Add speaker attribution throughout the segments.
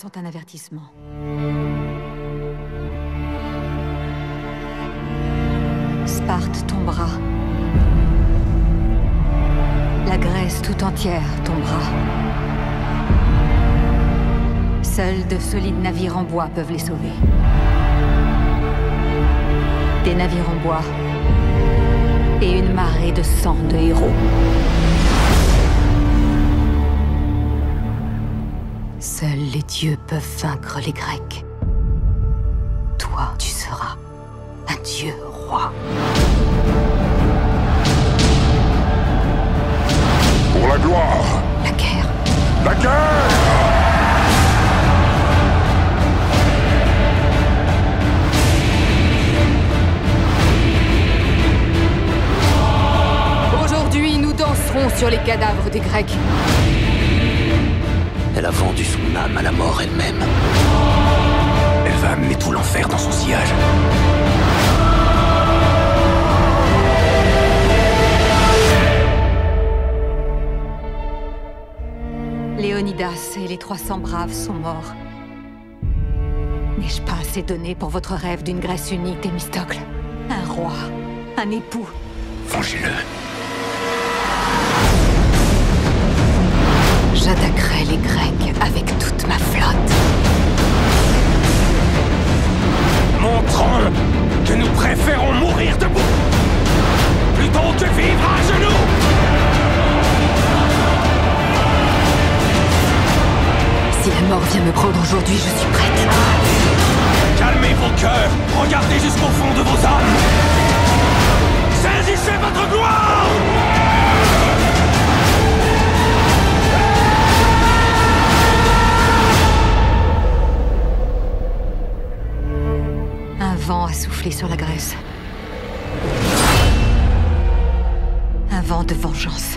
Speaker 1: sont un avertissement. Sparte tombera. La Grèce tout entière tombera. Seuls de solides navires en bois peuvent les sauver. Des navires en bois et une marée de sang de héros. Seuls les dieux peuvent vaincre les Grecs. Toi, tu seras un dieu roi.
Speaker 2: Pour la gloire
Speaker 1: La guerre.
Speaker 2: La guerre
Speaker 1: Aujourd'hui, nous danserons sur les cadavres des Grecs.
Speaker 3: Elle a vendu son âme à la mort elle-même. Elle va amener tout l'enfer dans son sillage.
Speaker 1: Léonidas et les 300 braves sont morts. N'ai-je pas assez donné pour votre rêve d'une Grèce unie, Thémistocle? Un roi, un époux.
Speaker 3: Vengez-le.
Speaker 1: Me prendre aujourd'hui, je suis prête.
Speaker 3: Calmez vos cœurs, regardez jusqu'au fond de vos âmes. Saisissez votre gloire
Speaker 1: Un vent a soufflé sur la Grèce. Un vent de vengeance.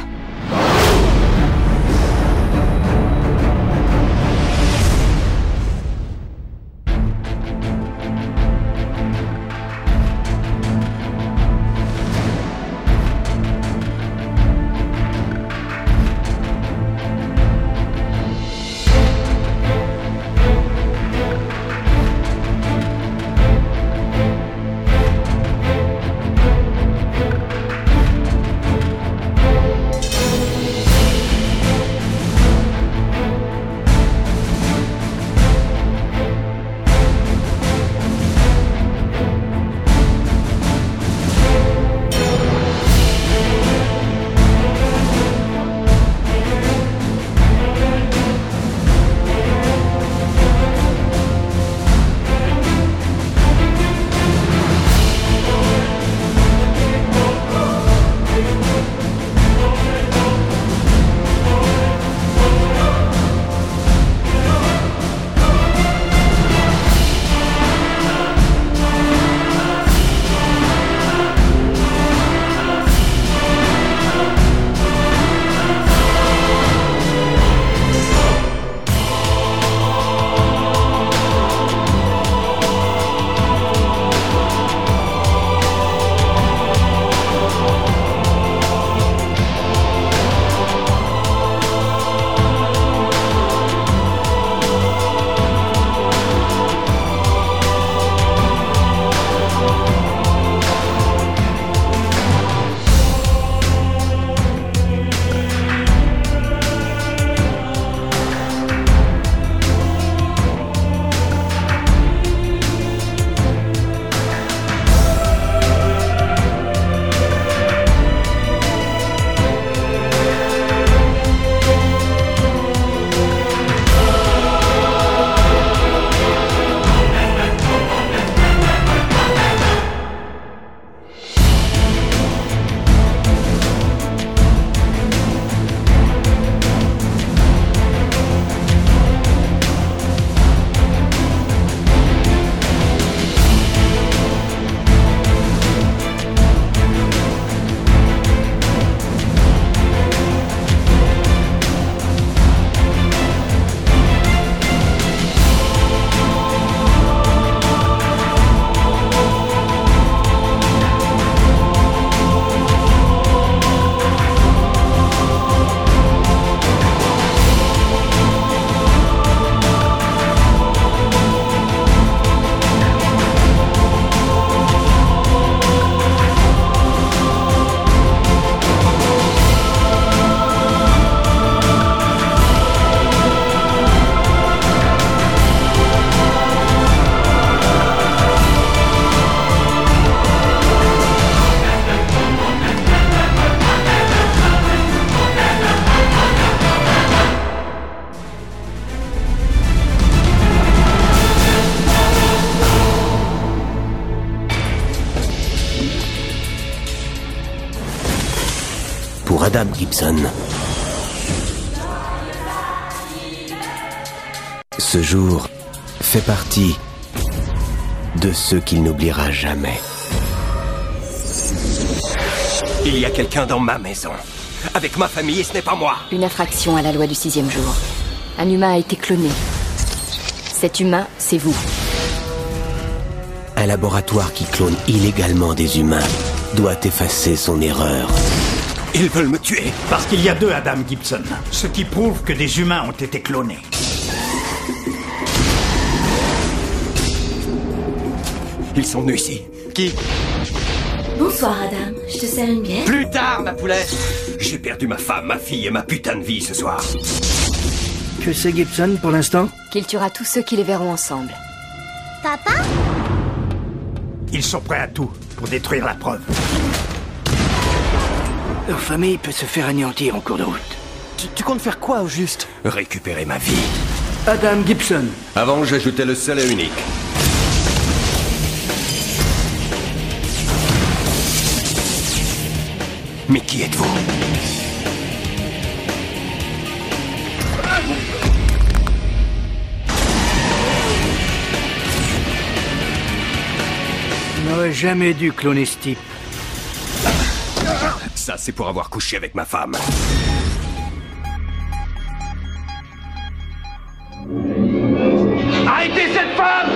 Speaker 4: Gibson. Ce jour fait partie de ceux qu'il n'oubliera jamais.
Speaker 5: Il y a quelqu'un dans ma maison. Avec ma famille et ce n'est pas moi.
Speaker 6: Une infraction à la loi du sixième jour. Un humain a été cloné. Cet humain, c'est vous.
Speaker 4: Un laboratoire qui clone illégalement des humains doit effacer son erreur.
Speaker 5: Ils veulent me tuer.
Speaker 7: Parce qu'il y a deux Adam Gibson, ce qui prouve que des humains ont été clonés.
Speaker 5: Ils sont venus ici. Qui?
Speaker 8: Bonsoir Adam, je te sers une bière?
Speaker 5: Plus tard, ma poulet J'ai perdu ma femme, ma fille et ma putain de vie ce soir.
Speaker 9: Que c'est Gibson pour l'instant?
Speaker 6: Qu'il tuera tous ceux qui les verront ensemble.
Speaker 8: Papa?
Speaker 7: Ils sont prêts à tout pour détruire la preuve.
Speaker 9: Leur famille peut se faire anéantir en cours de route.
Speaker 10: Tu, tu comptes faire quoi au juste?
Speaker 5: Récupérer ma vie.
Speaker 9: Adam Gibson.
Speaker 11: Avant, j'ajoutais le seul et unique.
Speaker 5: Mais qui êtes-vous?
Speaker 9: On n'aurait jamais dû cloner ce type.
Speaker 5: Ça, c'est pour avoir couché avec ma femme. Arrêtez cette femme!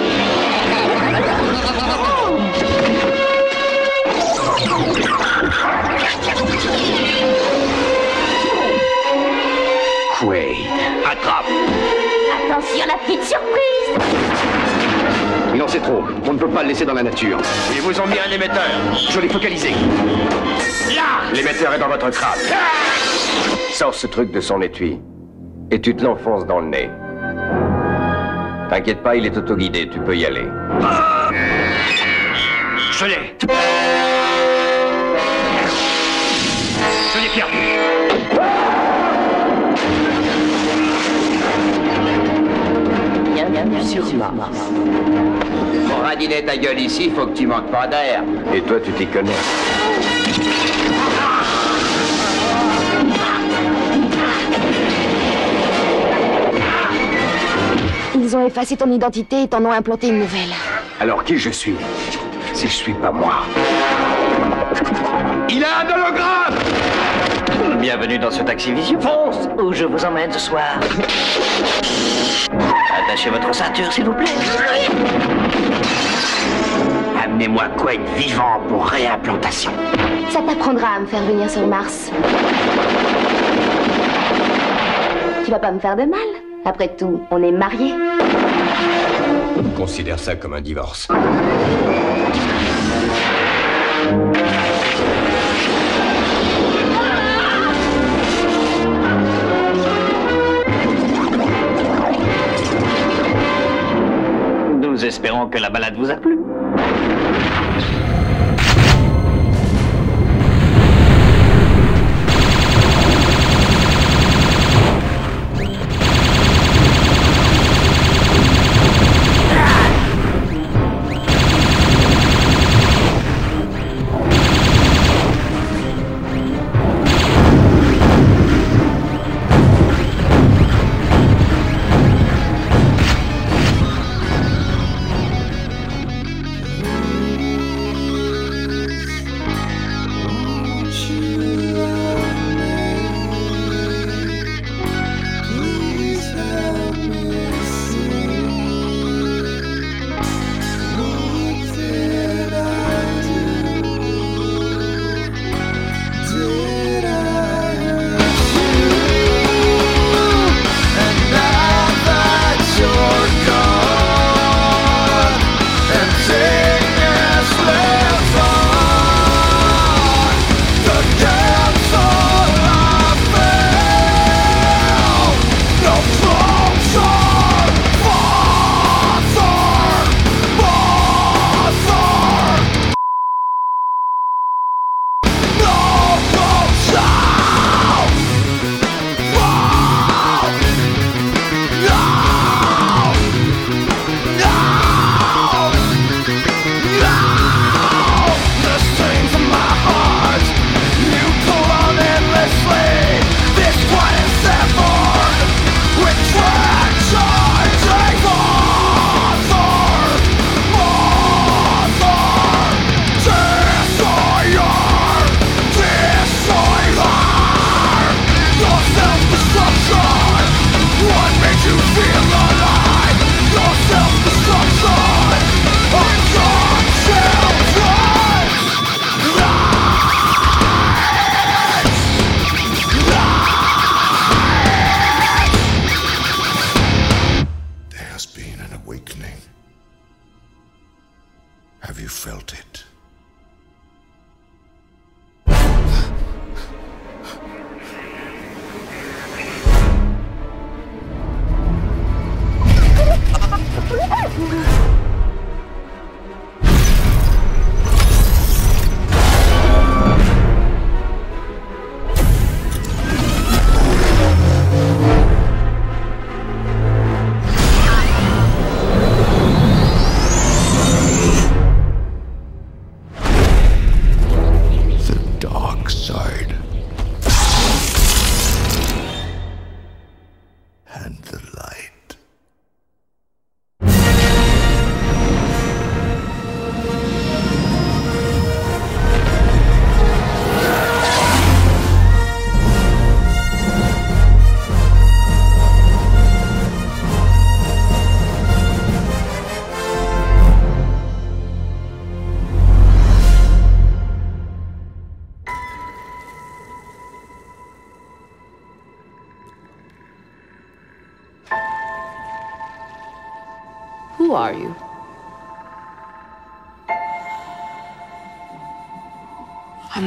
Speaker 5: Quaid, attrape.
Speaker 8: Attention la petite surprise
Speaker 12: Non, c'est trop. On ne peut pas le laisser dans la nature.
Speaker 5: Ils vous ont mis un émetteur.
Speaker 12: Je l'ai focalisé.
Speaker 5: Là
Speaker 12: L'émetteur est dans votre crâne. Sors ce truc de son étui. Et tu te l'enfonces dans le nez. T'inquiète pas, il est autoguidé, tu peux y aller.
Speaker 5: Je l'ai Je l'ai perdu
Speaker 12: sur Mars. Pour radiner ta gueule ici, faut que tu manques pas d'air. Et toi, tu t'y connais.
Speaker 8: Ils ont effacé ton identité et t'en ont implanté une nouvelle.
Speaker 12: Alors qui je suis Si je suis pas moi? Il a un hologramme
Speaker 13: Bienvenue dans ce taxi vision. Fonce Où je vous emmène ce soir. Attachez votre ceinture, s'il vous plaît. Amenez-moi Quaid vivant pour réimplantation.
Speaker 8: Ça t'apprendra à me faire venir sur Mars. Tu vas pas me faire de mal. Après tout, on est mariés.
Speaker 12: Considère ça comme un divorce.
Speaker 13: Que la balade vous a plu.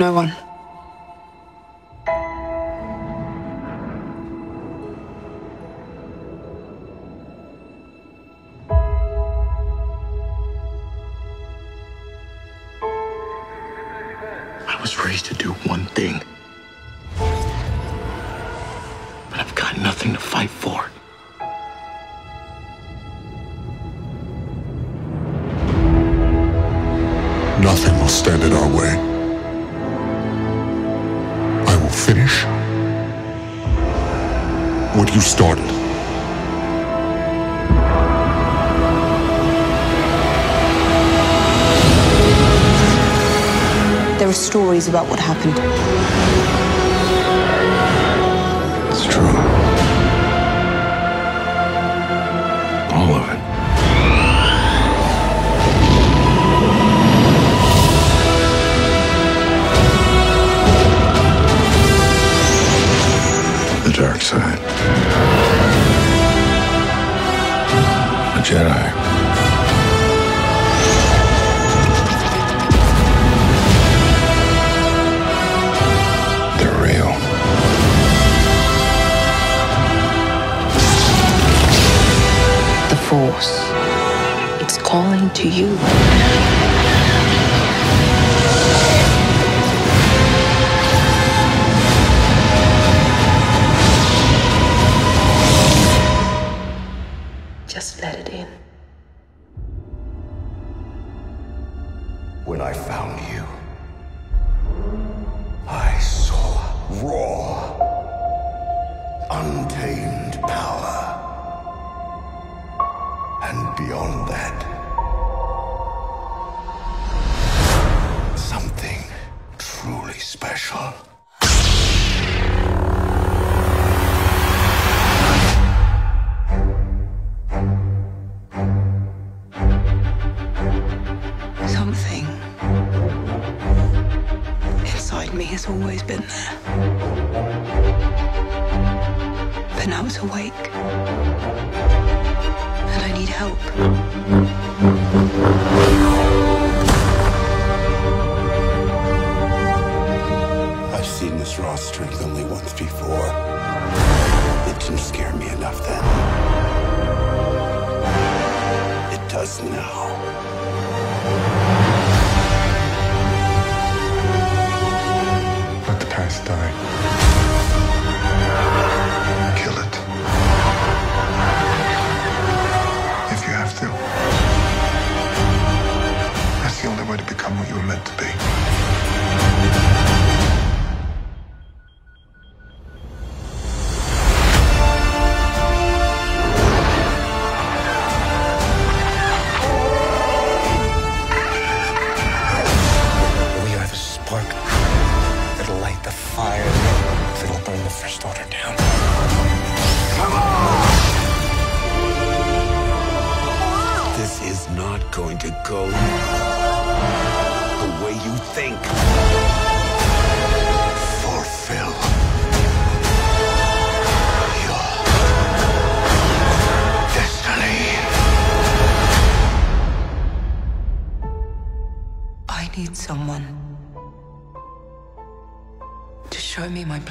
Speaker 14: no one.
Speaker 15: I was raised to do one thing. But I've got nothing to fight for.
Speaker 2: Nothing will stand in our way. what you started.
Speaker 14: There are stories about what happened.
Speaker 2: Jedi.
Speaker 14: Force. It's calling to you.
Speaker 2: special.
Speaker 14: Something inside me has always been there. But now it's awake. And I need help.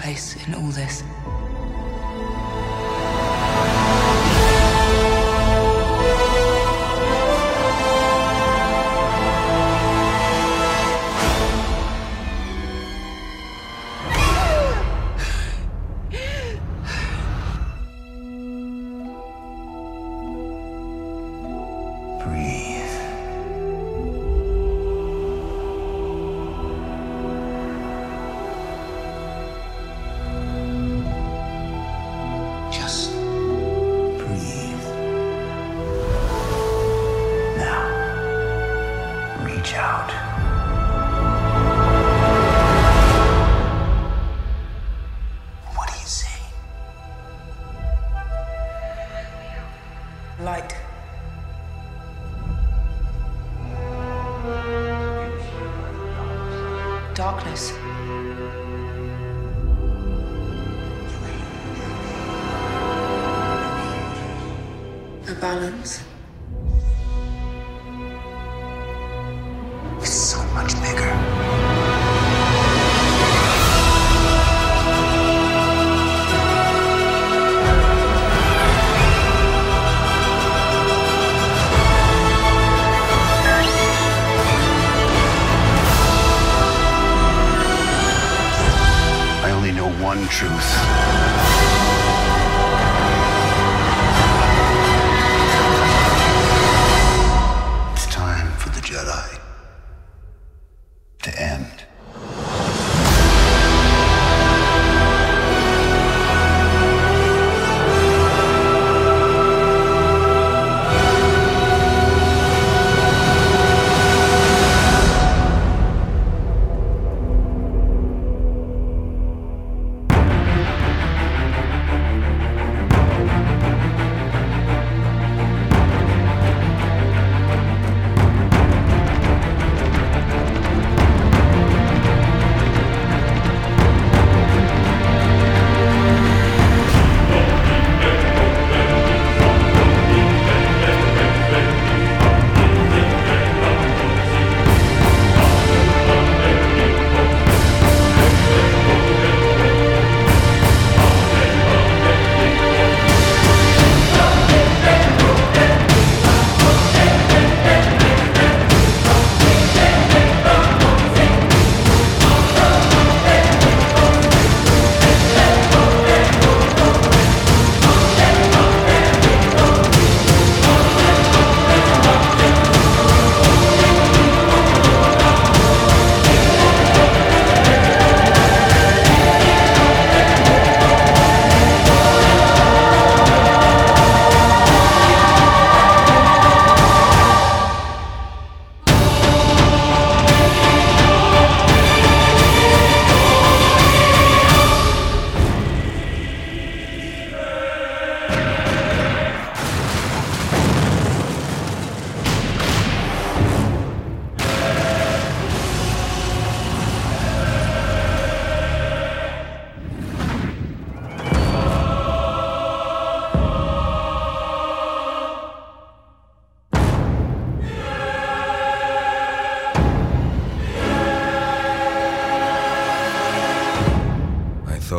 Speaker 9: Place in all this.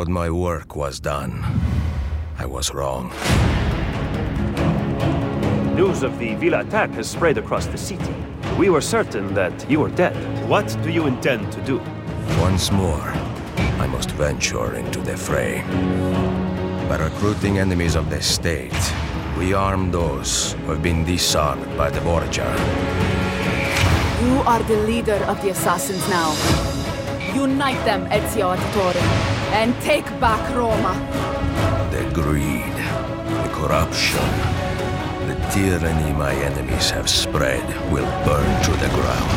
Speaker 11: Thought my work was done. I was wrong.
Speaker 16: News of the Villa attack has spread across the city. We were certain that you were dead. What do you intend to do?
Speaker 11: Once more, I must venture into the fray. By recruiting enemies of the state, we arm those who have been disarmed by the Borgia.
Speaker 17: You are the leader of the assassins now. Unite them, Ezio Auditore, and take back Roma.
Speaker 11: The greed, the corruption, the tyranny my enemies have spread will burn to the ground.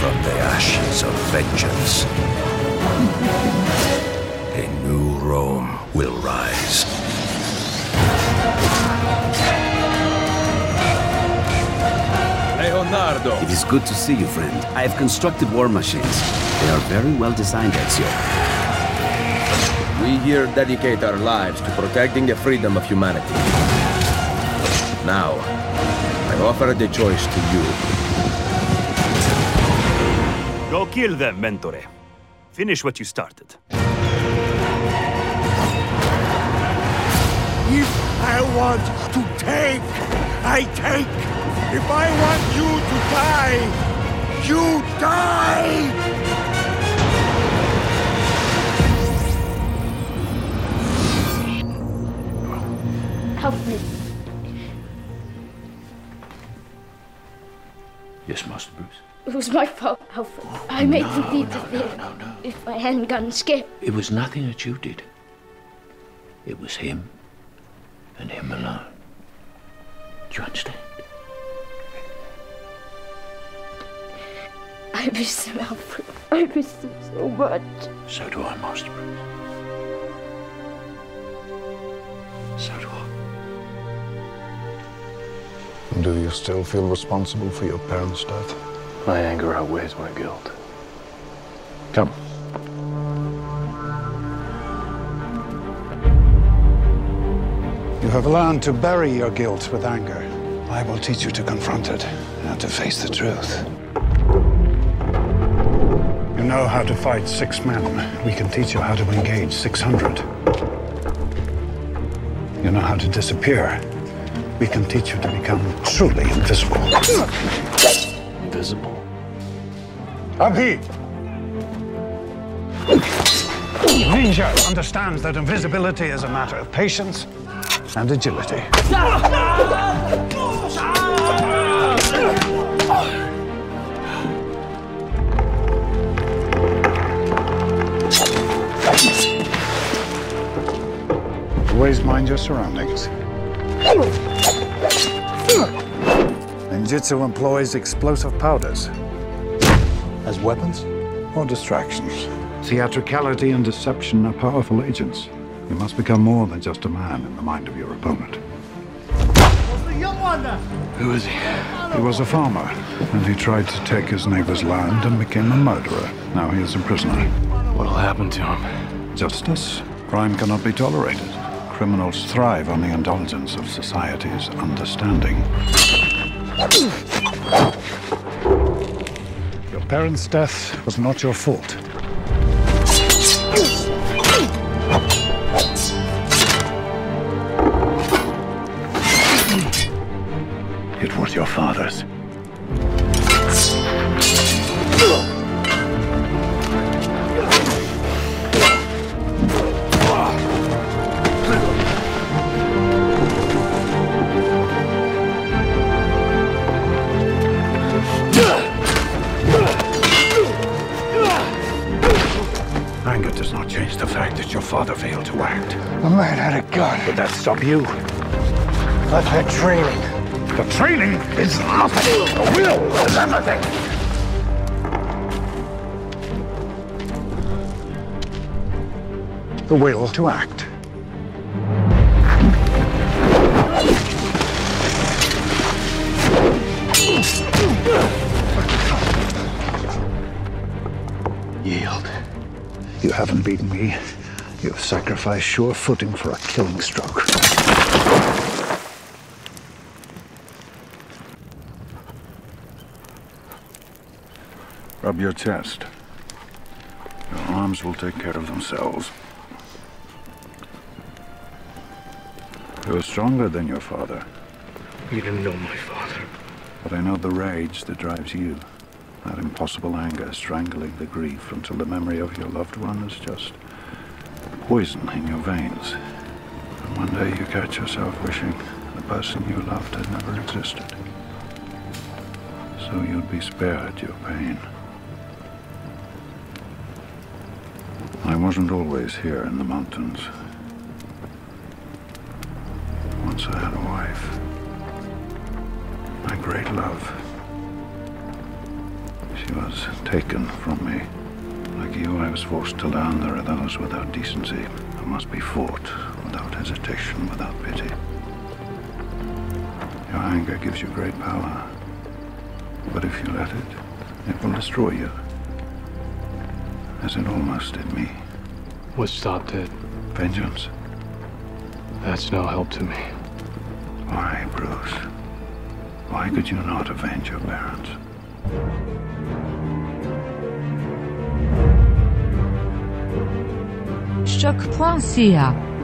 Speaker 11: From the ashes of vengeance, a new Rome will rise.
Speaker 18: Leonardo!
Speaker 19: It is good to see you, friend. I have constructed war machines. They are very well designed, Ezio.
Speaker 18: We here dedicate our lives to protecting the freedom of humanity. Now, I offer the choice to you.
Speaker 16: Go kill them, Mentore. Finish what you started.
Speaker 20: If I want to take, I take. If I want you to die, you die!
Speaker 21: Alfred.
Speaker 22: Yes, Master Bruce.
Speaker 21: It was my fault, Alfred. Oh, I made
Speaker 22: no,
Speaker 21: them leave
Speaker 22: no,
Speaker 21: the theater.
Speaker 22: No, no, no.
Speaker 21: If I hadn't gotten scared.
Speaker 22: It was nothing that you did. It was him and him alone. Do you understand?
Speaker 21: I miss him, Alfred. I miss him so much.
Speaker 22: So do I, Master Bruce. So do
Speaker 23: Do you still feel responsible for your parents' death?
Speaker 22: My anger outweighs my guilt.
Speaker 23: Come. You have learned to bury your guilt with anger. I will teach you to confront it and to face the truth. You know how to fight six men. We can teach you how to engage 600. You know how to disappear. We can teach you to become truly invisible.
Speaker 22: Invisible?
Speaker 23: Abhi! Ninja understands that invisibility is a matter of patience and agility. Always mind your surroundings. Ninjutsu employs explosive powders. As weapons? Or distractions. Theatricality and deception are powerful agents. You must become more than just a man in the mind of your opponent.
Speaker 22: Who is he?
Speaker 23: He was a farmer, and he tried to take his neighbor's land and became a murderer. Now he is a prisoner.
Speaker 22: What'll happen to him?
Speaker 23: Justice? Crime cannot be tolerated. Criminals thrive on the indulgence of society's understanding. Your parents' death was not your fault. It was your father's. Stop you?
Speaker 20: I've had training.
Speaker 23: The training is nothing. The will is everything. The will to act. Yield. You haven't beaten me. You have sacrificed sure footing for a killing stroke. Your chest. Your arms will take care of themselves. You're stronger than your father.
Speaker 22: You didn't know my father.
Speaker 23: But I know the rage that drives you. That impossible anger strangling the grief until the memory of your loved one is just poison in your veins. And one day you catch yourself wishing the person you loved had never existed. So you'd be spared your pain. I wasn't always here in the mountains. Once I had a wife. My great love. She was taken from me. Like you, I was forced to learn there are those without decency who must be fought without hesitation, without pity. Your anger gives you great power. But if you let it, it will destroy you. As it almost did me.
Speaker 22: What stopped it?
Speaker 23: Vengeance.
Speaker 22: That's no help to me.
Speaker 23: Why, Bruce? Why could you not avenge your parents?
Speaker 24: Choc.ca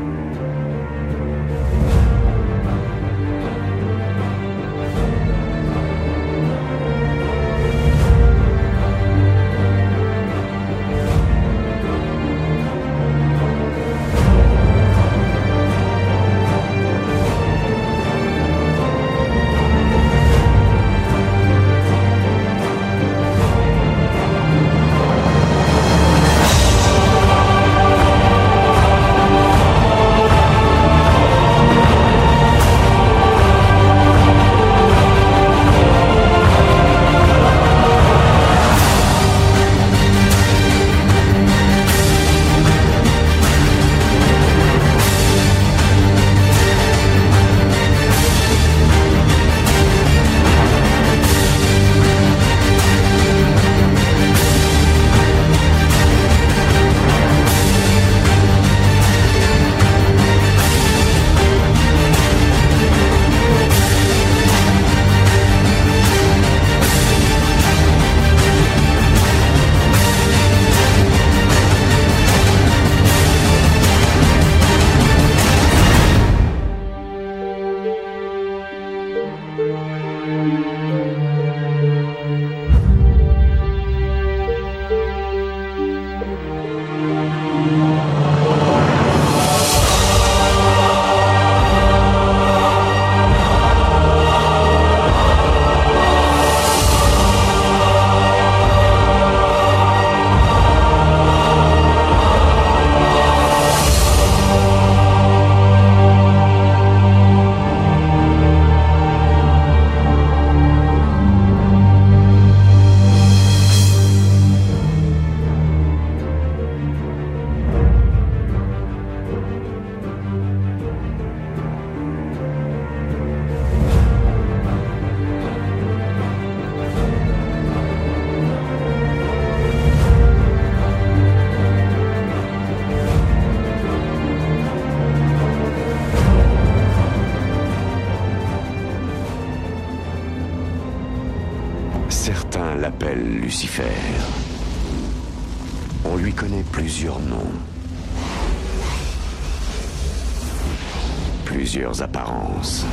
Speaker 24: Plusieurs apparences.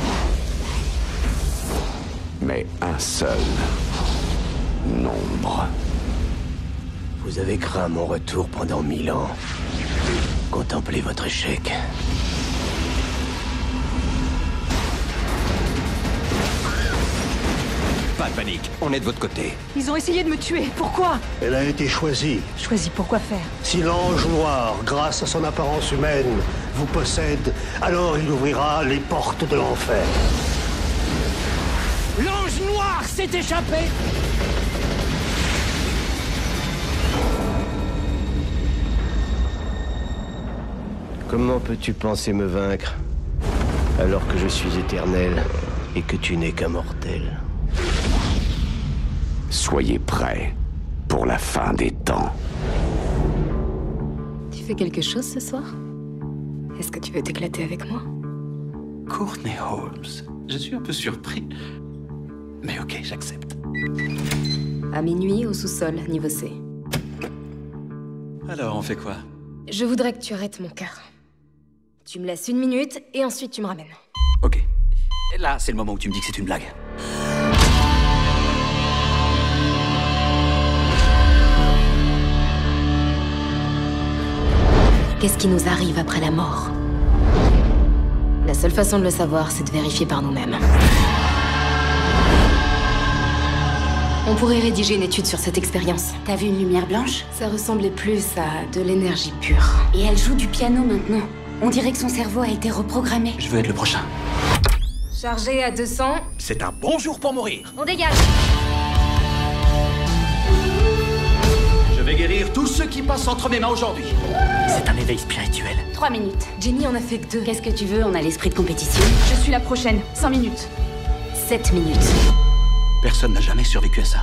Speaker 24: Mais un seul nombre.
Speaker 5: Vous avez craint mon retour pendant mille ans. Contemplez votre échec.
Speaker 25: Pas de panique, on est de votre côté.
Speaker 17: Ils ont essayé de me tuer. Pourquoi?
Speaker 26: Elle a été choisie.
Speaker 17: Choisi pour quoi faire?
Speaker 26: Si l'ange noir, grâce à son apparence humaine, vous possède, alors il ouvrira les portes de l'enfer.
Speaker 17: L'ange noir s'est échappé
Speaker 5: Comment peux-tu penser me vaincre alors que je suis éternel et que tu n'es qu'un mortel?
Speaker 24: Soyez prêts pour la fin des temps.
Speaker 8: Tu fais quelque chose ce soir? Est-ce que tu veux t'éclater avec moi?
Speaker 7: Courtney Holmes. Je suis un peu surpris. Mais ok, j'accepte.
Speaker 8: À minuit, au sous-sol, niveau C.
Speaker 7: Alors, on fait quoi?
Speaker 8: Je voudrais que tu arrêtes mon cœur. Tu me laisses une minute et ensuite tu me ramènes.
Speaker 7: Ok. Et là, c'est le moment où tu me dis que c'est une blague.
Speaker 8: Qu'est-ce qui nous arrive après la mort La seule façon de le savoir, c'est de vérifier par nous-mêmes. On pourrait rédiger une étude sur cette expérience.
Speaker 27: T'as vu une lumière blanche
Speaker 8: Ça ressemblait plus à de l'énergie pure.
Speaker 27: Et elle joue du piano maintenant. On dirait que son cerveau a été reprogrammé.
Speaker 7: Je veux être le prochain.
Speaker 8: Chargé à 200.
Speaker 7: C'est un bon jour pour mourir.
Speaker 8: On dégage.
Speaker 7: Je vais guérir tous ceux qui passent entre mes mains aujourd'hui. C'est un éveil spirituel.
Speaker 27: Trois minutes.
Speaker 8: Jamie en a fait que deux.
Speaker 27: Qu'est-ce que tu veux? On a l'esprit de compétition.
Speaker 17: Je suis la prochaine. Cinq minutes.
Speaker 8: Sept minutes.
Speaker 7: Personne n'a jamais survécu à ça.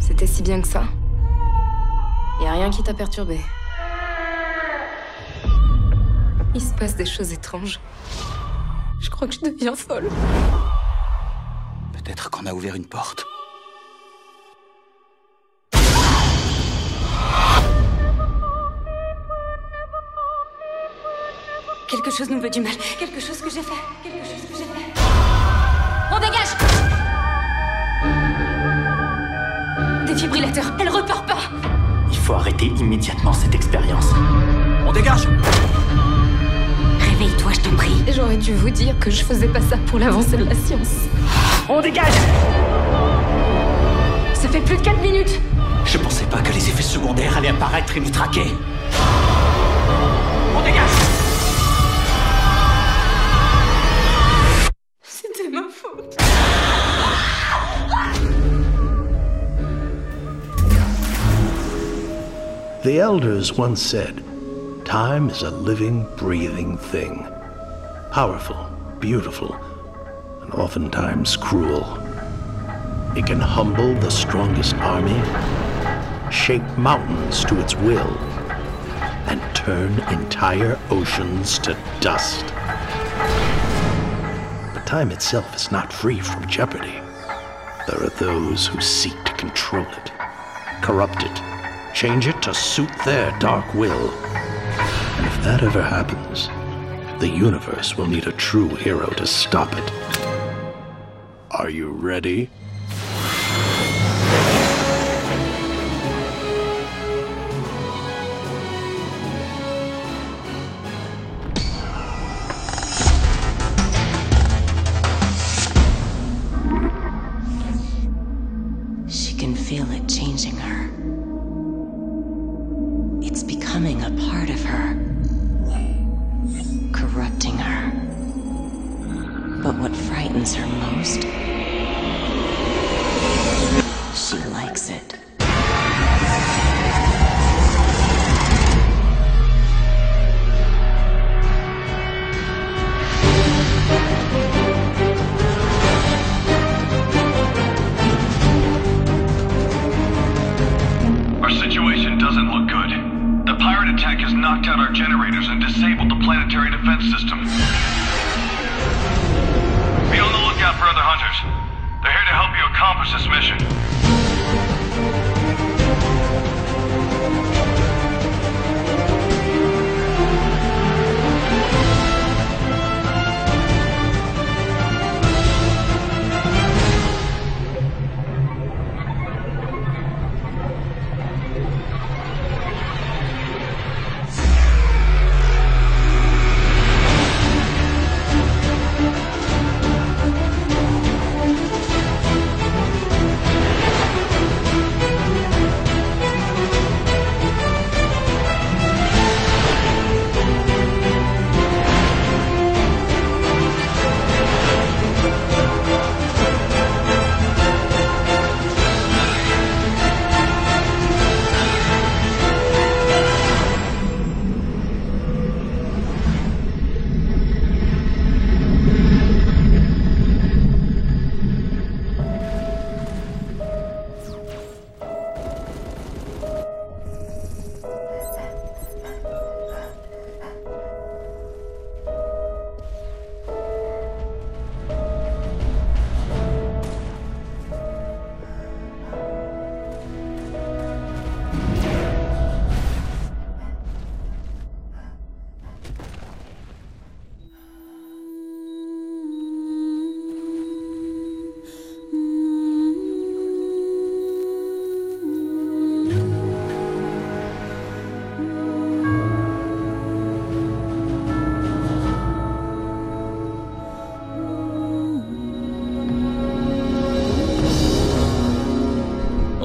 Speaker 8: C'était si bien que ça. Y a rien qui t'a perturbé. Il se passe des choses étranges. Je crois que je deviens folle.
Speaker 7: Peut-être qu'on a ouvert une porte.
Speaker 1: Quelque chose nous veut du mal. Quelque chose que j'ai fait. Quelque chose que j'ai fait. On dégage Défibrillateur, elle repart pas
Speaker 7: Il faut arrêter immédiatement cette expérience. On dégage
Speaker 1: Réveille-toi, je t'en prie.
Speaker 21: J'aurais dû vous dire que je faisais pas ça pour l'avancée de la science.
Speaker 7: On dégage
Speaker 1: Ça fait plus de 4 minutes
Speaker 7: Je pensais pas que les effets secondaires allaient apparaître et nous traquer. On dégage
Speaker 1: C'était ma faute.
Speaker 28: The elders once said, Time is a living, breathing thing. Powerful, beautiful, and oftentimes cruel. It can humble the strongest army, shape mountains to its will, and turn entire oceans to dust. But time itself is not free from jeopardy. There are those who seek to control it, corrupt it, change it to suit their dark will. That ever happens, the universe will need a true hero to stop it. Are you ready?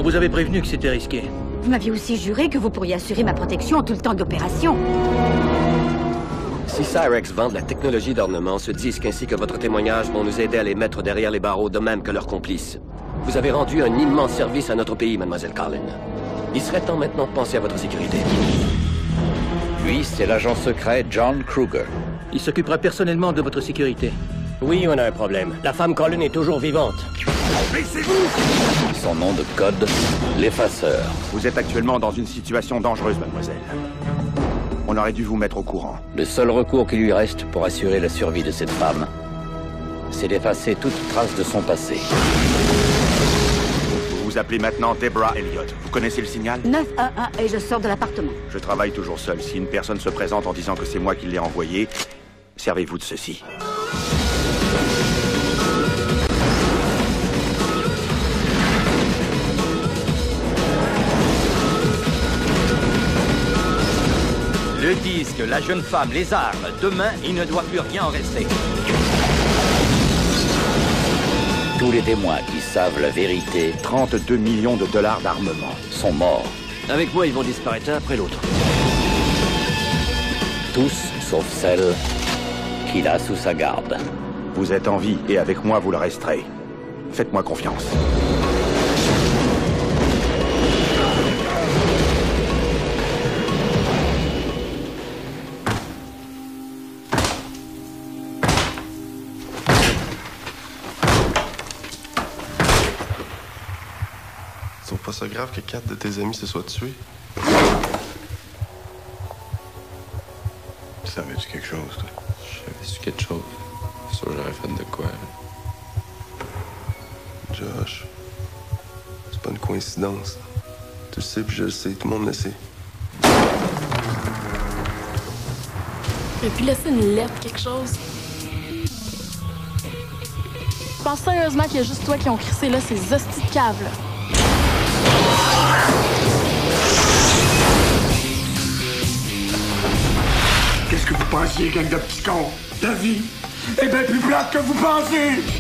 Speaker 29: Vous avait prévenu que c'était risqué.
Speaker 1: Vous m'aviez aussi juré que vous pourriez assurer ma protection tout le temps de l'opération.
Speaker 11: Si Cyrex vend de la technologie d'ornement, ce disque ainsi que votre témoignage vont nous aider à les mettre derrière les barreaux de même que leurs complices. Vous avez rendu un immense service à notre pays, mademoiselle Carlin. Il serait temps maintenant de penser à votre sécurité.
Speaker 12: Lui, c'est l'agent secret John Kruger.
Speaker 29: Il s'occupera personnellement de votre sécurité.
Speaker 11: Oui, on a un problème. La femme Colin est toujours vivante.
Speaker 12: Son nom de code, l'effaceur.
Speaker 25: Vous êtes actuellement dans une situation dangereuse, mademoiselle. On aurait dû vous mettre au courant.
Speaker 12: Le seul recours qui lui reste pour assurer la survie de cette femme, c'est d'effacer toute trace de son passé.
Speaker 25: Vous vous appelez maintenant Deborah Elliott. Vous connaissez le signal?
Speaker 1: 911 et je sors de l'appartement.
Speaker 25: Je travaille toujours seul. Si une personne se présente en disant que c'est moi qui l'ai envoyé, Servez-vous de ceci.
Speaker 12: Le disque, la jeune femme, les armes. Demain, il ne doit plus rien en rester. Tous les témoins qui savent la vérité
Speaker 25: 32 millions de dollars d'armement.
Speaker 12: sont morts.
Speaker 29: Avec moi, ils vont disparaître un après l'autre.
Speaker 12: Tous sauf celle qu'il a sous sa garde.
Speaker 25: Vous êtes en vie et avec moi vous le resterez. Faites-moi confiance.
Speaker 30: Ça grave que quatre de tes amis se soient tués?
Speaker 23: Savais-tu quelque chose, toi?
Speaker 30: Je savais su quelque chose? Sûr j'aurais fait de quoi. Josh. C'est pas une coïncidence. Tu le sais, puis je le sais. Tout le monde le sait.
Speaker 31: Et puis laisser une lettre, quelque chose. Je pense sérieusement qu'il y a juste toi qui ont crissé là ces hosties de caves là.
Speaker 20: Qu'est-ce que vous pensiez, gang de petits cons? La vie est bien plus plate que vous pensez!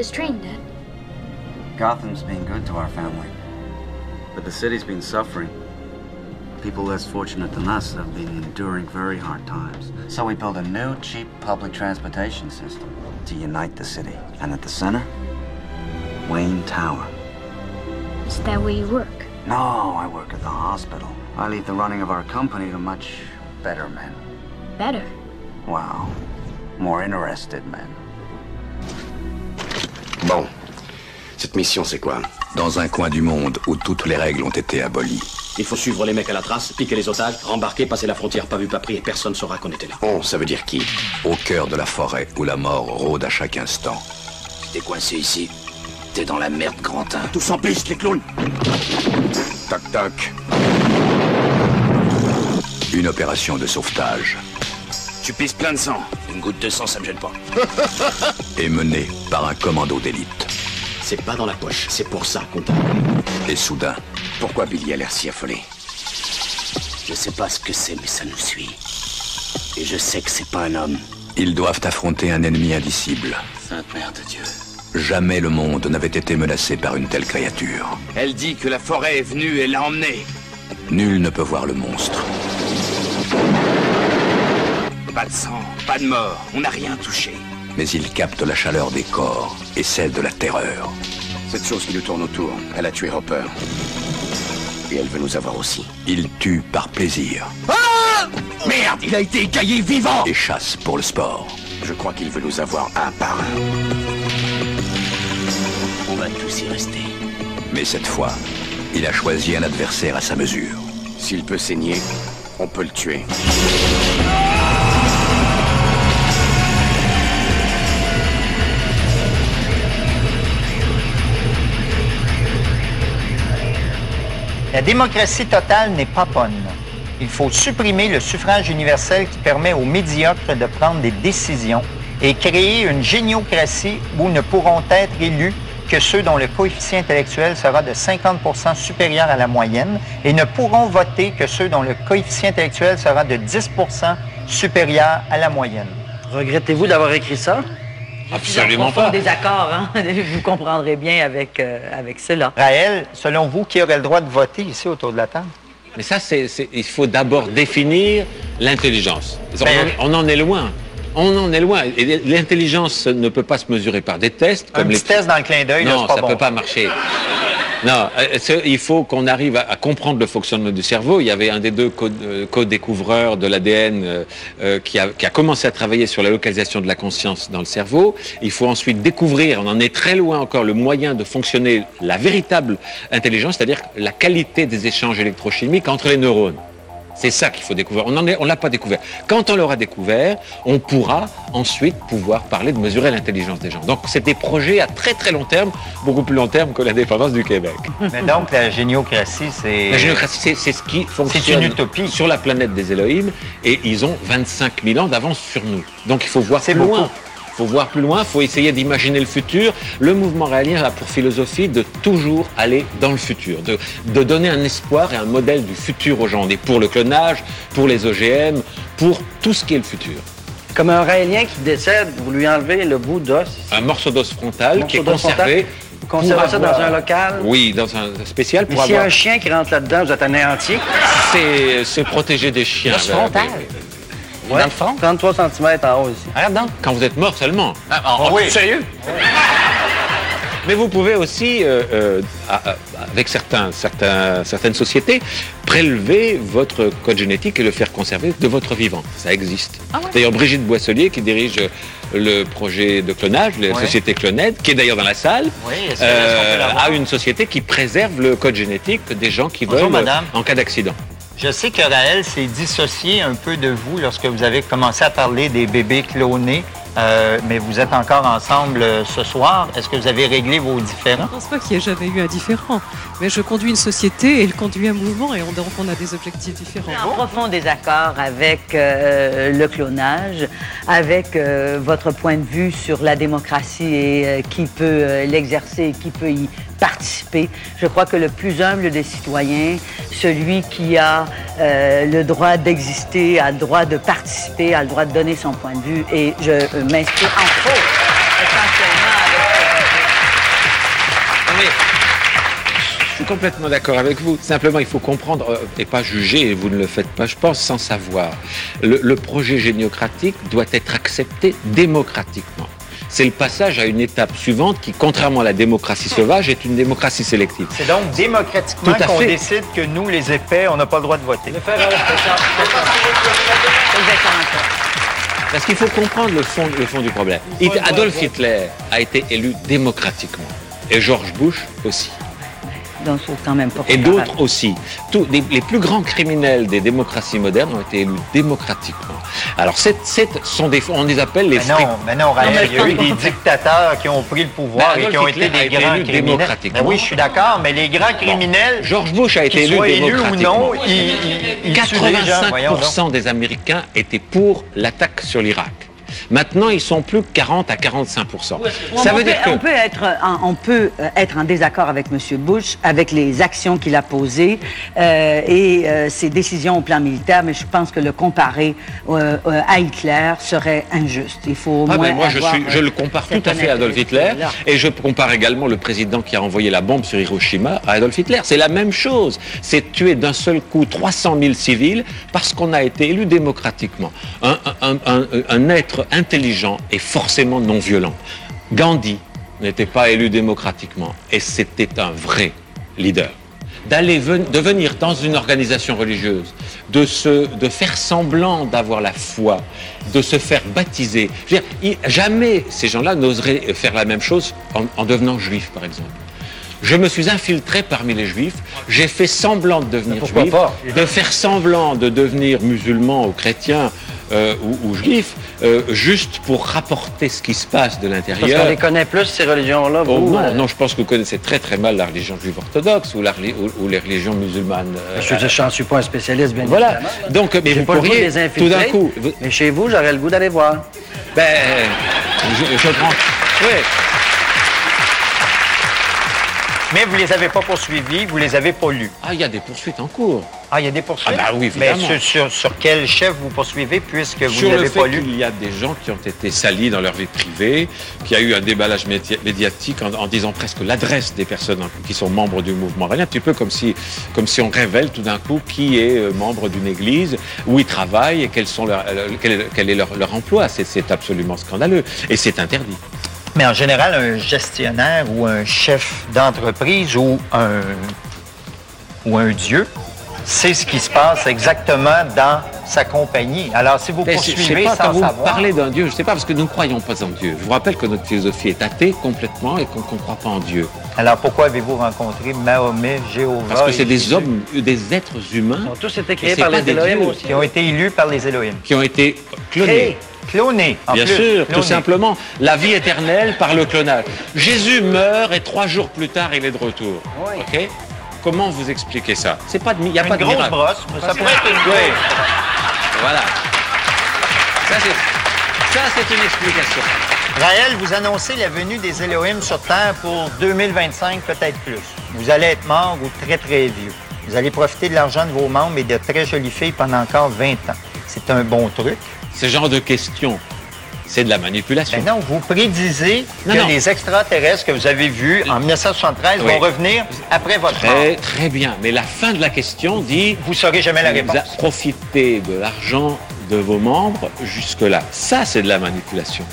Speaker 32: This train, Dad?
Speaker 24: Gotham's been good to our family. But the city's been suffering. People less fortunate than us have been enduring very hard times. So we built a new, cheap public transportation system to unite the city. And at the center, Wayne Tower.
Speaker 32: Is that where you work?
Speaker 24: No, I work at the hospital. I leave the running of our company to much better men.
Speaker 32: Better.
Speaker 24: Wow. More interested men.
Speaker 25: Cette mission, c'est quoi
Speaker 33: Dans un coin du monde où toutes les règles ont été abolies.
Speaker 7: Il faut suivre les mecs à la trace, piquer les otages, rembarquer, passer la frontière pas vu pas pris et personne saura qu'on était là.
Speaker 25: Oh, ça veut dire qui
Speaker 33: Au cœur de la forêt où la mort rôde à chaque instant.
Speaker 22: Si t'es coincé ici, t'es dans la merde, Grantin.
Speaker 25: Tous en piste, les clowns
Speaker 33: Toc toc. Une opération de sauvetage
Speaker 22: Tu pisses plein de sang. Une goutte de sang, ça me gêne pas.
Speaker 33: est menée par un commando d'élite.
Speaker 7: C'est pas dans la poche, c'est pour ça qu'on t'a.
Speaker 33: Et soudain,
Speaker 22: Pourquoi Billy a l'air si affolé? Je sais pas ce que c'est, mais ça nous suit. Et je sais que c'est pas un homme.
Speaker 33: ils doivent affronter un ennemi indicible.
Speaker 22: Sainte Mère de Dieu.
Speaker 33: Jamais le monde n'avait été menacé par une telle créature.
Speaker 22: Elle dit que la forêt est venue et l'a emmené.
Speaker 33: Nul ne peut voir le monstre.
Speaker 22: Pas de sang, pas de mort, on n'a rien touché.
Speaker 33: Mais il capte la chaleur des corps et celle de la terreur.
Speaker 22: Cette chose qui nous tourne autour, elle a tué Hopper. Et elle veut nous avoir aussi.
Speaker 33: Il tue par plaisir
Speaker 22: Ah Merde, il a été écaillé vivant
Speaker 33: et chasse pour le sport.
Speaker 22: Je crois qu'il veut nous avoir un par un. On va tous y rester.
Speaker 33: Mais cette fois, il a choisi un adversaire à sa mesure.
Speaker 22: S'il peut saigner, on peut le tuer.
Speaker 34: La démocratie totale n'est pas bonne. Il faut supprimer le suffrage universel qui permet aux médiocres de prendre des décisions et créer une géniocratie où ne pourront être élus que ceux dont le coefficient intellectuel sera de 50% supérieur à la moyenne et ne pourront voter que ceux dont le coefficient intellectuel sera de 10% supérieur à la moyenne.
Speaker 29: Regrettez-vous d'avoir écrit ça?
Speaker 35: Absolument pas.
Speaker 36: désaccord, hein? Vous comprendrez bien avec, euh, avec cela.
Speaker 34: Raël, selon vous, qui aurait le droit de voter ici autour de la table?
Speaker 35: Mais ça, c'est, c'est- il faut d'abord définir l'intelligence. On,
Speaker 34: Ben-
Speaker 35: en- on en est loin. On en est loin. Et l'intelligence ne peut pas se mesurer par des tests.
Speaker 34: Un
Speaker 35: Comme les
Speaker 34: petit test dans le clin d'œil, là,
Speaker 35: Non,
Speaker 34: c'est pas
Speaker 35: ça
Speaker 34: bon.
Speaker 35: peut pas marcher. Non, euh, il faut qu'on arrive à, comprendre le fonctionnement du cerveau. Il y avait un des deux euh, co-découvreurs de l'ADN euh, qui a commencé à travailler sur la localisation de la conscience dans le cerveau. Il faut ensuite découvrir, on en est très loin encore, le moyen de fonctionner la véritable intelligence, c'est-à-dire la qualité des échanges électrochimiques entre les neurones. C'est ça qu'il faut découvrir. On ne l'a pas découvert. Quand on l'aura découvert, on pourra ensuite pouvoir parler de mesurer l'intelligence des gens. Donc c'est des projets à très très long terme, beaucoup plus long terme que l'indépendance du Québec.
Speaker 34: Mais donc, la géniocratie, c'est...
Speaker 35: La généocratie, c'est- c'est ce qui fonctionne
Speaker 34: une utopie.
Speaker 35: sur la planète des Elohim et ils ont 25 000 ans d'avance sur nous. Donc il faut voir
Speaker 34: beaucoup.
Speaker 35: loin. Faut voir plus loin, faut essayer d'imaginer le futur. Le mouvement réalien a pour philosophie de toujours aller dans le futur, de, de donner un espoir et un modèle du futur aux gens. Est pour le clonage, pour les OGM, pour tout ce qui est le futur.
Speaker 36: Comme un raélien qui décède, vous lui enlevez le bout d'os.
Speaker 35: Un morceau d'os frontal
Speaker 36: Morceau
Speaker 35: qui est conservé. Pour
Speaker 36: ça dans
Speaker 35: avoir-
Speaker 36: un local?
Speaker 35: Oui, dans un spécial pour
Speaker 36: s'il y a
Speaker 35: avoir.
Speaker 36: un chien qui rentre là-dedans, vous êtes anéanti?
Speaker 35: C'est protéger des chiens.
Speaker 36: L'os frontal?
Speaker 35: oui,
Speaker 36: Dans le front? 33 cm en haut ici.
Speaker 35: Arrête donc. Quand vous êtes mort seulement. Ah,
Speaker 36: Ah oui.
Speaker 35: Sérieux? Mais vous pouvez aussi, euh, euh, avec certains, certains, certaines sociétés, prélever votre code génétique et le faire conserver de votre vivant. Ça existe.
Speaker 36: Ah ouais?
Speaker 35: D'ailleurs, Brigitte Boisselier, qui dirige le projet de clonage, la
Speaker 34: Ouais.
Speaker 35: société Cloned, qui est d'ailleurs dans la salle,
Speaker 34: Oui,
Speaker 35: a une société qui préserve le code génétique des gens qui
Speaker 34: Bonjour,
Speaker 35: veulent
Speaker 34: madame.
Speaker 35: en cas d'accident.
Speaker 34: Je sais que Raël s'est dissocié un peu de vous lorsque vous avez commencé à parler des bébés clonés, euh, mais vous êtes encore ensemble euh, ce soir. Est-ce que vous avez réglé vos différends?
Speaker 37: Je pense pas qu'il y ait jamais eu un différent. Mais je conduis une société et il conduit un mouvement et on, donc on a des objectifs différents.
Speaker 36: En profond désaccord avec euh, le clonage, avec euh, votre point de vue sur la démocratie et euh, qui peut euh, l'exercer et qui peut y Je crois que le plus humble des citoyens, celui qui a euh, le droit d'exister, a le droit de participer, a le droit de donner son point de vue et je euh, m'inscris en faux
Speaker 35: Je suis complètement d'accord avec vous. Simplement, il faut comprendre euh, et pas juger, et vous ne le faites pas, je pense, sans savoir. Le, le projet géniocratique doit être accepté démocratiquement. C'est le passage à une étape suivante qui, contrairement à la démocratie sauvage, est une démocratie sélective.
Speaker 34: C'est donc démocratiquement qu'on
Speaker 35: fait.
Speaker 34: décide que nous, les épais, on n'a pas le droit de voter.
Speaker 35: Parce qu'il faut comprendre le fond, le fond du problème. Adolf Hitler a été élu démocratiquement. Et George Bush aussi.
Speaker 36: Quand même
Speaker 35: Et d'autres aussi. Tous les, les plus grands criminels des démocraties modernes ont été élus démocratiquement. Alors, c'est, sont des, on les appelle les
Speaker 34: Mais non, mais non, Raël,
Speaker 35: mais
Speaker 34: il y a eu
Speaker 35: quand-
Speaker 34: des dictateurs qui ont pris le pouvoir
Speaker 35: Ben,
Speaker 34: et qui ont été des grands
Speaker 35: élu
Speaker 34: criminels.
Speaker 35: démocratiquement.
Speaker 34: Ben oui, je suis d'accord, mais les grands criminels,
Speaker 35: George Bush a été élu
Speaker 34: élus ou
Speaker 35: démocratiquement.
Speaker 34: non, ils, ils, ils tuent des gens. Voyons donc.
Speaker 35: 85% des Américains étaient pour l'attaque sur l'Irak. Maintenant, ils sont plus que 40 à 45%. Ça
Speaker 36: on,
Speaker 35: veut
Speaker 36: peut,
Speaker 35: dire que
Speaker 36: on peut être on peut euh, être en désaccord avec M. Bush, avec les actions qu'il a posées euh, et euh, ses décisions au plan militaire, mais je pense que le comparer euh, à Hitler serait injuste. Il faut au
Speaker 35: Ah
Speaker 36: moins
Speaker 35: ben moi, je,
Speaker 36: avoir,
Speaker 35: suis, je le compare tout à fait à Adolf Hitler. Et je compare également le président qui a envoyé la bombe sur Hiroshima à Adolf Hitler. C'est la même chose. C'est tuer d'un seul coup 300 000 civils parce qu'on a été élu démocratiquement. Un, un- un- un être intelligent est forcément non violent. Gandhi n'était pas élu démocratiquement et c'était un vrai leader d'aller de venir dans une organisation religieuse, de se, de faire semblant d'avoir la foi, de se faire baptiser. Je veux dire, il- jamais ces gens-là n'oseraient faire la même chose en, en devenant juifs, par exemple. Je me suis infiltré parmi les juifs, j'ai fait semblant de devenir juif,
Speaker 34: pas
Speaker 35: de faire semblant de devenir musulman ou chrétien euh, ou, ou juif, euh, juste pour rapporter ce qui se passe de
Speaker 36: Parce
Speaker 35: l'intérieur.
Speaker 36: qu'on les connaît plus, ces religions-là.
Speaker 35: Oh, non,
Speaker 36: euh,
Speaker 35: non, je pense que vous connaissez très très mal la religion juive orthodoxe ou, la reli- ou- ou les religions musulmanes.
Speaker 36: Je je n'en suis pas un spécialiste, bien
Speaker 35: Voilà.
Speaker 36: évidemment. là.
Speaker 35: Donc, mais vous
Speaker 36: pas
Speaker 35: pourriez,
Speaker 36: les infiltrer,
Speaker 35: tout d'un coup, vous-
Speaker 36: Mais chez vous, j'aurais le goût d'aller voir.
Speaker 35: Ben, je, je prends. Oui.
Speaker 34: Mais vous les avez pas poursuivis, vous les avez pas lus.
Speaker 35: Ah, il y a des poursuites en cours.
Speaker 34: Ah, il y a des poursuites?
Speaker 35: Ah, bah oui,
Speaker 34: Mais
Speaker 35: évidemment.
Speaker 34: sur, sur- sur quel chef vous poursuivez puisque vous ne l'avez pas
Speaker 35: fait
Speaker 34: lu?
Speaker 35: qu'il y a des gens qui ont été salis dans leur vie privée, qu'il y a eu un déballage média- médiatique en, en disant presque l'adresse des personnes qui sont membres du mouvement un petit peu comme si, comme si on révèle tout d'un coup qui est euh, membre d'une église, où ils travaillent et quels sont leur- euh, quel est, quel est leur, leur emploi. C'est absolument scandaleux et c'est interdit.
Speaker 34: Mais en général, un gestionnaire ou un chef d'entreprise ou un, ou un dieu sait ce qui se passe exactement dans sa compagnie. Alors, si vous
Speaker 35: Mais je- je sais
Speaker 34: poursuivez
Speaker 35: pas, quand
Speaker 34: sans
Speaker 35: vous
Speaker 34: savoir...
Speaker 35: parlez d'un Dieu, je ne sais pas, parce que nous ne croyons pas en Dieu. Je vous rappelle que notre philosophie est athée complètement et qu'on ne croit pas en Dieu.
Speaker 34: Alors, pourquoi avez-vous rencontré Mahomet, Jéhovah
Speaker 35: Parce que c'est des
Speaker 34: Jésus?
Speaker 35: hommes, des êtres humains.
Speaker 34: Ils ont tous
Speaker 35: été créés par les Elohim aussi.
Speaker 34: Qui ont été élus par les Élohim.
Speaker 35: Qui ont été clonés.
Speaker 34: Créés, clonés, en
Speaker 35: Bien
Speaker 34: plus,
Speaker 35: sûr, tout simplement. La vie éternelle par le clonage. Jésus meurt et trois jours plus tard, il est de retour. Ok Comment vous expliquez ça? C'est pas de, il y a
Speaker 34: Une
Speaker 35: pas de
Speaker 34: grosse
Speaker 35: miracle.
Speaker 34: brosse, mais ça pourrait être une
Speaker 35: Oui.
Speaker 34: grosse.
Speaker 35: Voilà. Ça c'est, ça c'est une explication.
Speaker 34: Raël, vous annoncez la venue des Elohim sur Terre pour 2025, peut-être plus. Vous allez être mort ou très, très vieux. Vous allez profiter de l'argent de vos membres et de très jolies filles pendant encore 20 ans. C'est un bon truc.
Speaker 35: Ce genre de questions, c'est de la manipulation.
Speaker 34: Ben non, vous prédisez
Speaker 35: Non,
Speaker 34: que
Speaker 35: non.
Speaker 34: les extraterrestres que vous avez vus en 1973
Speaker 35: Oui.
Speaker 34: vont revenir après votre mort.
Speaker 35: Très, très bien. Mais la fin de la question dit...
Speaker 34: Vous saurez jamais la réponse.
Speaker 35: Profitez de l'argent de vos membres jusque-là. Ça, c'est de la manipulation.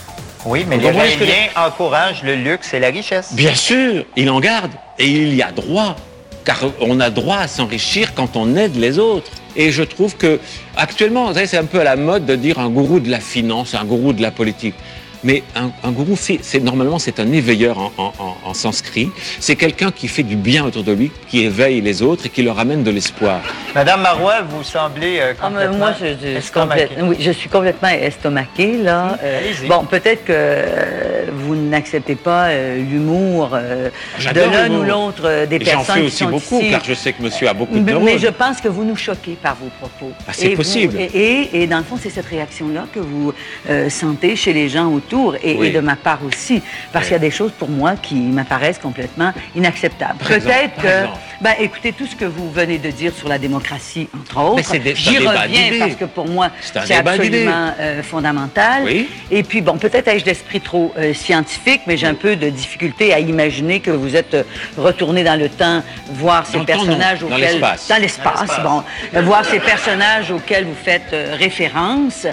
Speaker 34: Oui, mais les
Speaker 35: comprenez ce que je-
Speaker 34: Raéliens encouragent le luxe et la richesse.
Speaker 35: Bien sûr, il en garde. Et il y a droit. Car on a droit à s'enrichir quand on aide les autres. Et je trouve que, actuellement, vous savez, c'est un peu à la mode de dire un gourou de la finance, un gourou de la politique. Mais un, un gourou, c'est normalement, c'est un éveilleur en, en- en- en sanskrit. C'est quelqu'un qui fait du bien autour de lui, qui éveille les autres et qui leur amène de l'espoir.
Speaker 34: Madame Marois, vous semblez euh,
Speaker 36: Ah,
Speaker 34: complètement
Speaker 36: moi, je, je- je suis
Speaker 34: estomaquée.
Speaker 36: complète- oui, je suis complètement estomaquée, là. Euh,
Speaker 34: allez-y.
Speaker 36: bon, peut-être que euh, vous n'acceptez pas euh, l'humour euh, de l'un ou l'autre euh, des
Speaker 35: Et J'en
Speaker 36: personnes
Speaker 35: fais
Speaker 36: qui
Speaker 35: aussi
Speaker 36: sont
Speaker 35: beaucoup,
Speaker 36: ici.
Speaker 35: car je sais que monsieur a beaucoup de
Speaker 36: Mais, mais je pense que vous nous choquez par vos propos.
Speaker 35: Ah, c'est
Speaker 36: vous-
Speaker 35: possible.
Speaker 36: et, et- et dans le fond, c'est cette réaction-là que vous euh, sentez chez les gens autour et,
Speaker 35: Oui.
Speaker 36: et de ma part aussi. Parce
Speaker 35: Oui.
Speaker 36: qu'il y a des choses pour moi qui m'apparaissent complètement inacceptables. Peut-être que, ben, écoutez, tout ce que vous venez de dire sur la démocratie, entre autres, j'y reviens parce que pour moi,
Speaker 35: C'est
Speaker 36: absolument euh, fondamental.
Speaker 35: Oui.
Speaker 36: Et puis, bon, peut-être ai-je d'esprit trop euh, scientifique, mais j'ai un peu de difficulté à imaginer que vous êtes euh, retourné dans le temps, voir ces
Speaker 35: Dans
Speaker 36: personnages
Speaker 35: Dans
Speaker 36: auxquels...
Speaker 35: l'espace.
Speaker 36: Dans l'espace, bon. Euh, voir ces personnages auxquels vous faites euh, référence.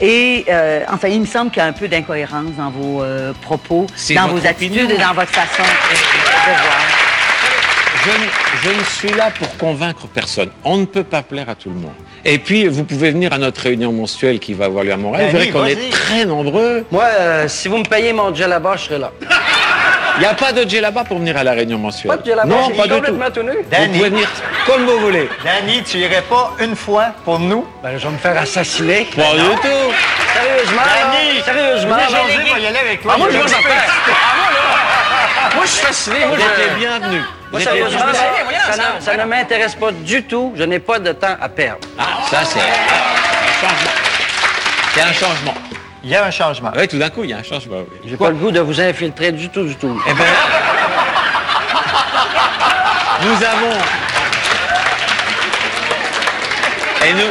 Speaker 36: Et, euh, enfin, il me semble qu'il y a un peu d'incohérence dans vos euh, propos, dans vos attitudes
Speaker 35: opinion.
Speaker 36: et dans votre façon de voir.
Speaker 35: Je ne, je ne suis là pour convaincre personne. On ne peut pas plaire à tout le monde. Et puis, vous pouvez venir à notre réunion mensuelle qui va avoir lieu à Montréal. Vous
Speaker 29: Ben
Speaker 35: verrez
Speaker 29: oui,
Speaker 35: qu'on est très nombreux.
Speaker 29: Moi, euh, si vous me payez mon djellaba, je serai là.
Speaker 35: Il n'y a pas de djellaba pour venir à la réunion mensuelle.
Speaker 29: Pas de djellaba,
Speaker 35: Non, pas du tout.
Speaker 29: complètement tout nu.
Speaker 35: Vous pouvez venir comme vous voulez.
Speaker 34: Danny, tu irais pas une fois pour nous?
Speaker 29: Ben, je vais me faire assassiner.
Speaker 35: Pas du tout.
Speaker 29: Sérieusement,
Speaker 34: Danny,
Speaker 29: sérieusement.
Speaker 34: vous allez- va y aller avec toi.
Speaker 29: Ah, moi, je vais
Speaker 34: vais
Speaker 29: faire. Ah, moi, je suis fasciné. Moi,
Speaker 35: Vous
Speaker 29: je-
Speaker 35: êtes.
Speaker 29: Moi, sérieusement,
Speaker 35: bienvenus.
Speaker 29: ça, ça ne- ça ne m'intéresse pas du tout. Je n'ai pas de temps à perdre.
Speaker 35: Ah, ça, c'est un changement. C'est un changement.
Speaker 34: Il y a un changement.
Speaker 35: Oui, tout d'un coup, il y a un changement. oui.
Speaker 29: J'ai pas le goût de vous infiltrer du tout, du tout.
Speaker 35: Eh ben, nous avons. Et nous.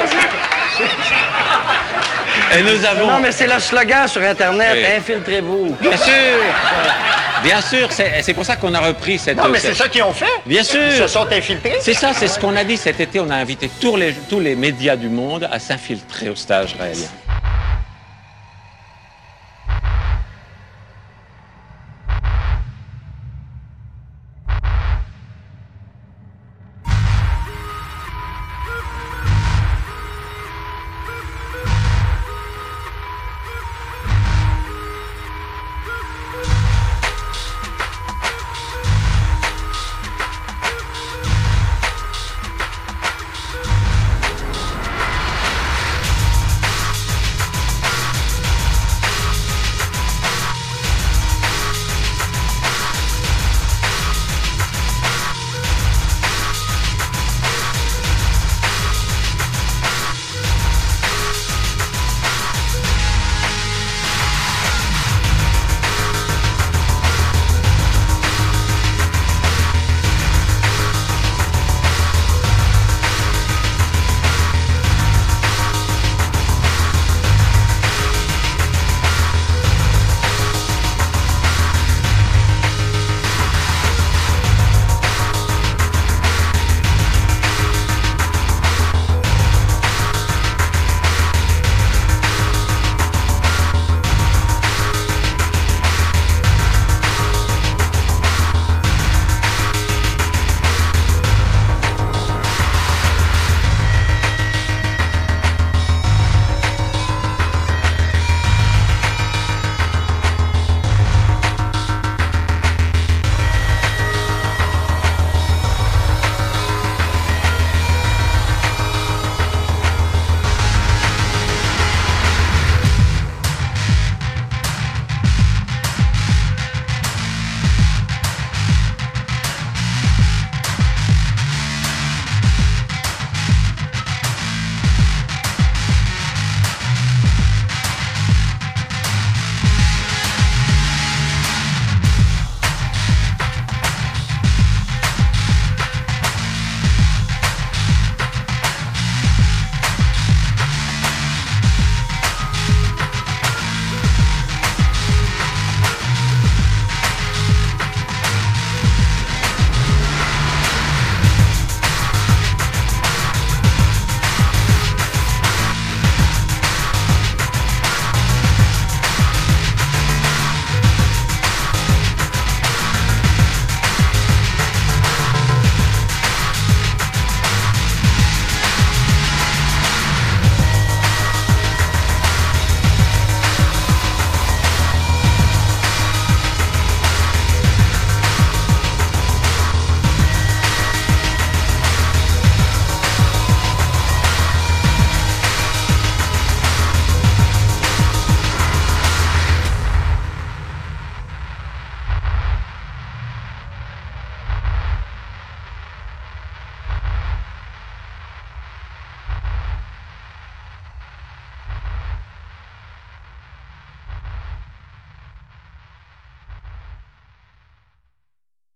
Speaker 35: Et nous avons.
Speaker 29: Non, mais c'est le slogan sur Internet.
Speaker 35: Oui.
Speaker 29: Infiltrez-vous.
Speaker 35: Bien sûr Bien sûr, c'est c'est pour ça qu'on a repris cette...
Speaker 34: Non, mais c'est
Speaker 35: cette-
Speaker 34: ça qu'ils ont fait.
Speaker 35: Bien sûr
Speaker 34: Ils se sont infiltrés.
Speaker 35: C'est ça, c'est ce qu'on a dit cet été. On a invité tous les, tous les médias du monde à s'infiltrer au stage raélien.